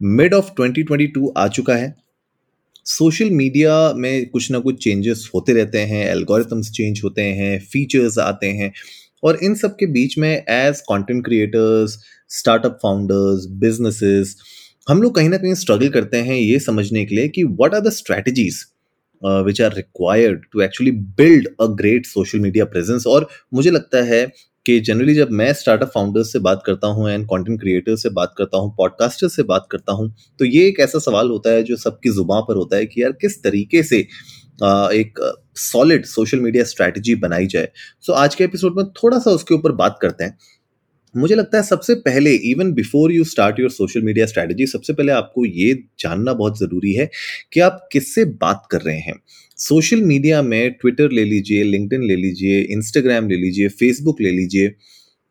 Mid of 2022 आ चुका है। Social media में कुछ ना कुछ चेंजेस होते रहते हैं एल्गोरिथम्स चेंज होते हैं फीचर्स आते हैं और इन सब के बीच में as content creators startup founders businesses हम लोग कहीं ना कहीं स्ट्रगल करते हैं ये समझने के लिए कि what are the strategies which are required to actually build a great social media presence और मुझे लगता है कि जनरली जब मैं स्टार्टअप फाउंडर्स से बात करता हूँ एंड कंटेंट क्रिएटर से बात करता हूँ पॉडकास्टर से बात करता हूँ तो ये एक ऐसा सवाल होता है जो सबकी ज़ुबान पर होता है कि यार किस तरीके से एक सॉलिड सोशल मीडिया स्ट्रैटेजी बनाई जाए। सो so, आज के एपिसोड में थोड़ा सा उसके ऊपर बात करते हैं। मुझे लगता है सबसे पहले even before you start your social media strategy सबसे पहले आपको ये जानना बहुत ज़रूरी है कि आप किससे बात कर रहे हैं। सोशल मीडिया में ट्विटर ले लीजिए लिंकडइन ले लीजिए इंस्टाग्राम ले लीजिए फेसबुक ले लीजिए,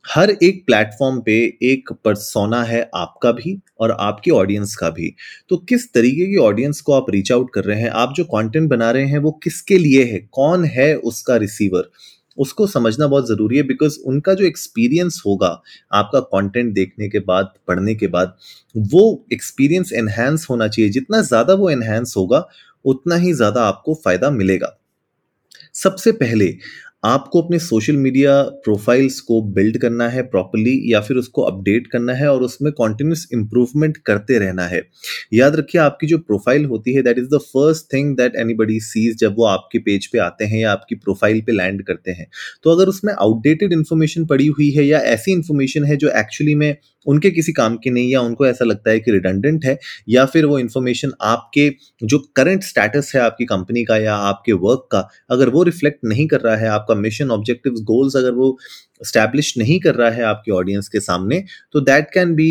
हर एक प्लेटफॉर्म पे एक परसोना है आपका भी और आपकी ऑडियंस का भी। तो किस तरीके की ऑडियंस को आप रीच आउट कर रहे हैं, आप जो कंटेंट बना रहे हैं, वो किसके लिए है, कौन है उसका रिसीवर उसको समझना बहुत ज़रूरी है बिकॉज़ उनका जो एक्सपीरियंस होगा, आपका कंटेंट देखने के बाद, पढ़ने के बाद, वो एक्सपीरियंस एनहेंस होना चाहिए। जितना ज़्यादा वो एनहेंस होगा, उतना ही ज़्यादा आपको फ़ायदा मिलेगा। सबसे पहले आपको अपने सोशल मीडिया प्रोफाइल्स को बिल्ड करना है प्रॉपरली या फिर उसको अपडेट करना है और उसमें कॉन्टिन्यूस इंप्रूवमेंट करते रहना है। याद रखिए, आपकी जो प्रोफ़ाइल होती है that is the first thing that anybody sees जब वो आपके पेज पे आते हैं या आपकी प्रोफ़ाइल पे लैंड करते हैं। तो अगर उसमें आउटडेटेड इन्फॉर्मेशन पड़ी हुई है या ऐसी इन्फॉर्मेशन है जो एक्चुअली में उनके किसी काम की नहीं, या उनको ऐसा लगता है कि रिडंडेंट है, या फिर वो इन्फॉर्मेशन आपके जो करंट स्टेटस है आपकी कंपनी का या आपके वर्क का, अगर वो रिफ्लेक्ट नहीं कर रहा है, आपका मिशन ऑब्जेक्टिव गोल्स अगर वो स्टैब्लिश नहीं कर रहा है आपकी ऑडियंस के सामने तो that can be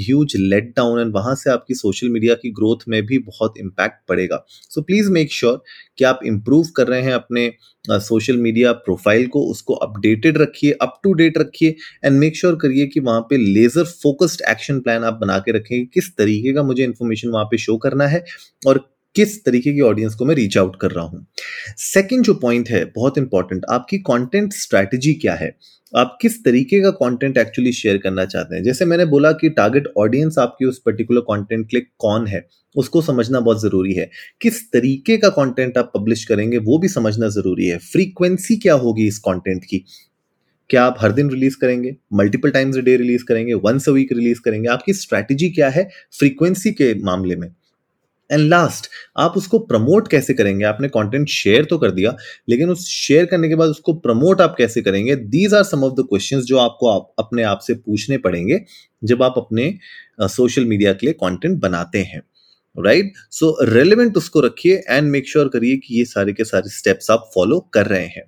huge let down and वहाँ से आपकी सोशल मीडिया की ग्रोथ में भी बहुत इम्पैक्ट पड़ेगा। सो प्लीज़ मेक श्योर कि आप इम्प्रूव कर रहे हैं अपने सोशल मीडिया प्रोफ़ाइल को उसको अपडेटेड रखिए अप टू डेट रखिए एंड मेक श्योर करिए कि वहाँ पे लेजर फोकस्ड एक्शन प्लान आप बना के रखें किस तरीके का मुझे इन्फॉर्मेशन वहाँ पे शो करना है और किस तरीके की ऑडियंस को मैं रीच आउट कर रहा हूँ। सेकंड जो पॉइंट है, बहुत इंपॉर्टेंट आपकी कंटेंट स्ट्रैटेजी क्या है? आप किस तरीके का कंटेंट एक्चुअली शेयर करना चाहते हैं? जैसे मैंने बोला कि टारगेट ऑडियंस आपकी उस पर्टिकुलर कंटेंट के लिए कौन है, उसको समझना बहुत ज़रूरी है। किस तरीके का कंटेंट आप पब्लिश करेंगे, वो भी समझना ज़रूरी है। फ्रीक्वेंसी क्या होगी इस कंटेंट की? क्या आप हर दिन रिलीज़ करेंगे? मल्टीपल टाइम्स डे रिलीज़ करेंगे? वंस अ वीक रिलीज़ करेंगे? आपकी स्ट्रैटेजी क्या है फ्रीक्वेंसी के मामले में? एंड लास्ट आप उसको प्रमोट कैसे करेंगे? आपने कंटेंट शेयर तो कर दिया लेकिन उस शेयर करने के बाद उसको प्रमोट आप कैसे करेंगे? These are some of the questions जो आपको आप अपने आप से पूछने पड़ेंगे जब आप अपने सोशल uh, मीडिया के लिए कंटेंट बनाते हैं राइट सो रेलिवेंट उसको रखिए एंड मेक श्योर करिए कि ये सारे के सारे स्टेप्स आप फॉलो कर रहे हैं।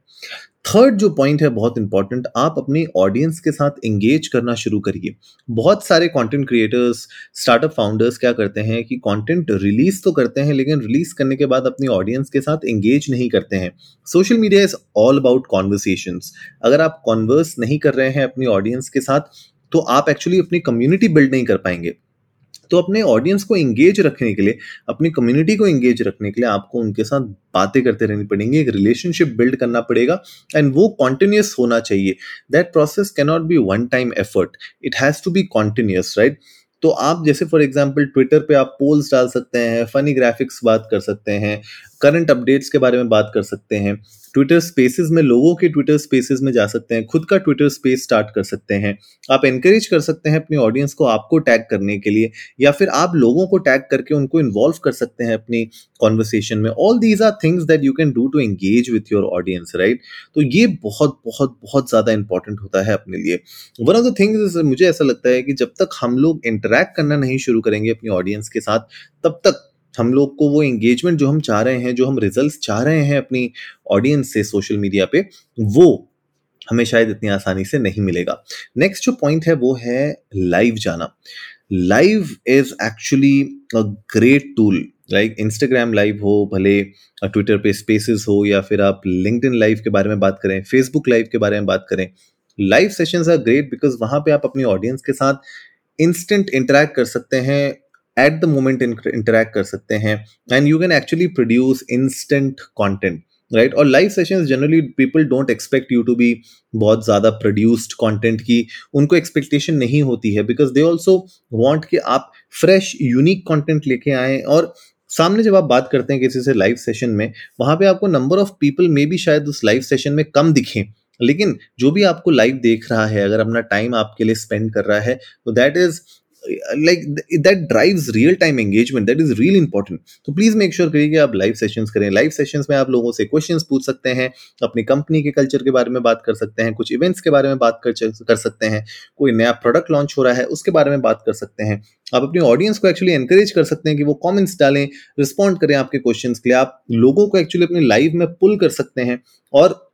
थर्ड जो पॉइंट है बहुत इंपॉर्टेंट आप अपनी ऑडियंस के साथ एंगेज करना शुरू करिए। बहुत सारे कंटेंट क्रिएटर्स स्टार्टअप फाउंडर्स क्या करते हैं कि कंटेंट रिलीज़ तो करते हैं, लेकिन रिलीज़ करने के बाद अपनी ऑडियंस के साथ एंगेज नहीं करते हैं। Social media is all about conversation अगर आप कॉन्वर्स नहीं कर रहे हैं अपनी ऑडियंस के साथ तो आप एक्चुअली अपनी कम्युनिटी बिल्ड नहीं कर पाएँगे। तो अपने ऑडियंस को एंगेज रखने के लिए, अपनी कम्युनिटी को एंगेज रखने के लिए आपको उनके साथ बातें करते रहनी पड़ेंगी, एक रिलेशनशिप बिल्ड करना पड़ेगा एंड वो कॉन्टिन्यूस होना चाहिए। That process cannot be one time effort it has to be continuous right तो आप जैसे फॉर एग्ज़ाम्पल ट्विटर पे आप पोल्स डाल सकते हैं फनी ग्राफिक्स बात कर सकते हैं करंट अपडेट्स के बारे में बात कर सकते हैं। ट्विटर स्पेसेस में लोगों के ट्विटर स्पेसेस में जा सकते हैं, खुद का ट्विटर स्पेस स्टार्ट कर सकते हैं। आप एनकरेज कर सकते हैं अपने ऑडियंस को आपको टैग करने के लिए, या फिर आप लोगों को टैग करके उनको इन्वॉल्व कर सकते हैं अपनी कॉन्वर्सेशन में। All these are things that you can do to engage with your audience right तो ये बहुत बहुत बहुत ज़्यादा इंपॉर्टेंट होता है अपने लिए। वन ऑफ़ द थिंग्स मुझे ऐसा लगता है कि जब तक हम लोग इंटरेक्ट करना नहीं शुरू करेंगे अपनी ऑडियंस के साथ, तब तक हम लोग को वो एंगेजमेंट जो हम चाह रहे हैं, जो हम रिज़ल्ट चाह रहे हैं अपनी ऑडियंस से सोशल मीडिया पे, वो हमें शायद इतनी आसानी से नहीं मिलेगा। नेक्स्ट जो पॉइंट है वो है लाइव जाना। Live is actually a great tool like Instagram live हो, भले ट्विटर पे स्पेसिस हो, या फिर आप लिंकड लाइव के बारे में बात करें फेसबुक लाइव के बारे में बात करें live sessions are great because वहाँ पे आप अपनी ऑडियंस के साथ इंस्टेंट इंटरेक्ट कर सकते हैं एट द मोमेंट इंटरेक्ट कर सकते हैं and you can actually produce instant content right और live session generally people don't expect you to be बहुत ज़्यादा प्रोड्यूस्ड कंटेंट की, उनको एक्सपेक्टेशन नहीं होती है बिकॉज़ दे ऑल्सो वॉन्ट कि आप फ्रेश यूनिक कंटेंट लेके आए, और सामने जब आप बात करते हैं किसी से लाइव सेशन में, वहाँ पे आपको नंबर ऑफ़ पीपल में भी शायद उस लाइव सेशन में कम दिखें, लेकिन जो भी आपको लाइव देख रहा है, अगर अपना टाइम आपके लिए स्पेंड कर रहा है तो that is like that drives real time engagement that is real important तो प्लीज़ मेक श्योर करिए कि आप लाइव सेशंस करें। लाइव सेशंस में आप लोगों से क्वेश्चंस पूछ सकते हैं, अपनी कंपनी के कल्चर के बारे में बात कर सकते हैं, कुछ इवेंट्स के बारे में बात कर कर सकते हैं, कोई नया प्रोडक्ट लॉन्च हो रहा है, उसके बारे में बात कर सकते हैं। आप अपनी ऑडियंस को एक्चुअली एनकरेज कर सकते हैं कि वो कमेंट्स डालें रिस्पॉन्ड करें आपके क्वेश्चन के लिए। आप लोगों को एक्चुअली अपनी लाइव में पुल कर सकते हैं और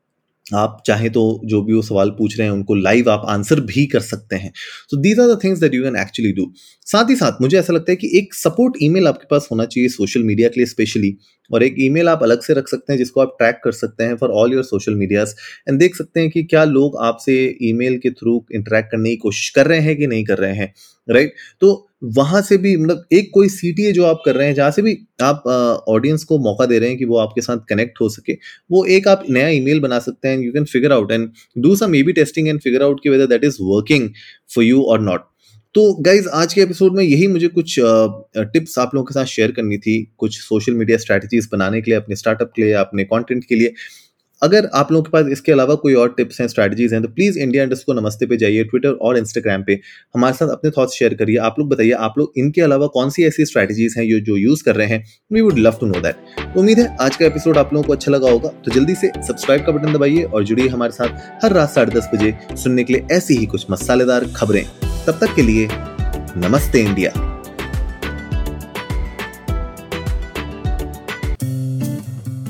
आप चाहें तो जो भी वो सवाल पूछ रहे हैं, उनको लाइव आप आंसर भी कर सकते हैं so these are the things that you can actually do साथ ही साथ, मुझे ऐसा लगता है कि एक सपोर्ट ईमेल आपके पास होना चाहिए सोशल मीडिया के लिए स्पेशली और एक ईमेल आप अलग से रख सकते हैं, जिसको आप ट्रैक कर सकते हैं for all your social medias and देख सकते हैं कि क्या लोग आपसे ईमेल के थ्रू इंटरेक्ट करने की कोशिश कर रहे हैं कि नहीं कर रहे हैं राइट right? तो वहाँ से भी मतलब एक कोई सी जो आप कर रहे हैं, जहाँ से भी आप ऑडियंस को मौका दे रहे हैं कि वो आपके साथ कनेक्ट हो सके, वो एक आप नया ईमेल बना सकते हैं you can figure out and do some A B testing and figure out की whether that is working for you और नॉट तो गाइज़ आज के एपिसोड में यही मुझे कुछ टिप्स आप लोगों के साथ शेयर करनी थी, कुछ सोशल मीडिया स्ट्रैटेजीज बनाने के लिए, अपने स्टार्टअप के लिए, अपने कंटेंट के लिए। अगर आप लोगों के पास इसके अलावा कोई और टिप्स हैं स्ट्रैटेजीज हैं तो प्लीज़ इंडिया इंडस्ट को नमस्ते पे जाइए ट्विटर और इंस्टाग्राम पे। हमारे साथ अपने थॉट्स शेयर करिए। आप लोग बताइए, आप लोग इनके अलावा कौन सी ऐसी स्ट्रैटेजीज हैं, जो जो यूज़ कर रहे हैं? We would love to know that उम्मीद है, आज का एपिसोड आप लोगों को अच्छा लगा होगा। तो जल्दी से सब्सक्राइब का बटन दबाइए और जुड़िए हमारे साथ हर रात साढ़े दस बजे सुनने के लिए ऐसी ही कुछ मसालेदार खबरें। तब तक के लिए नमस्ते इंडिया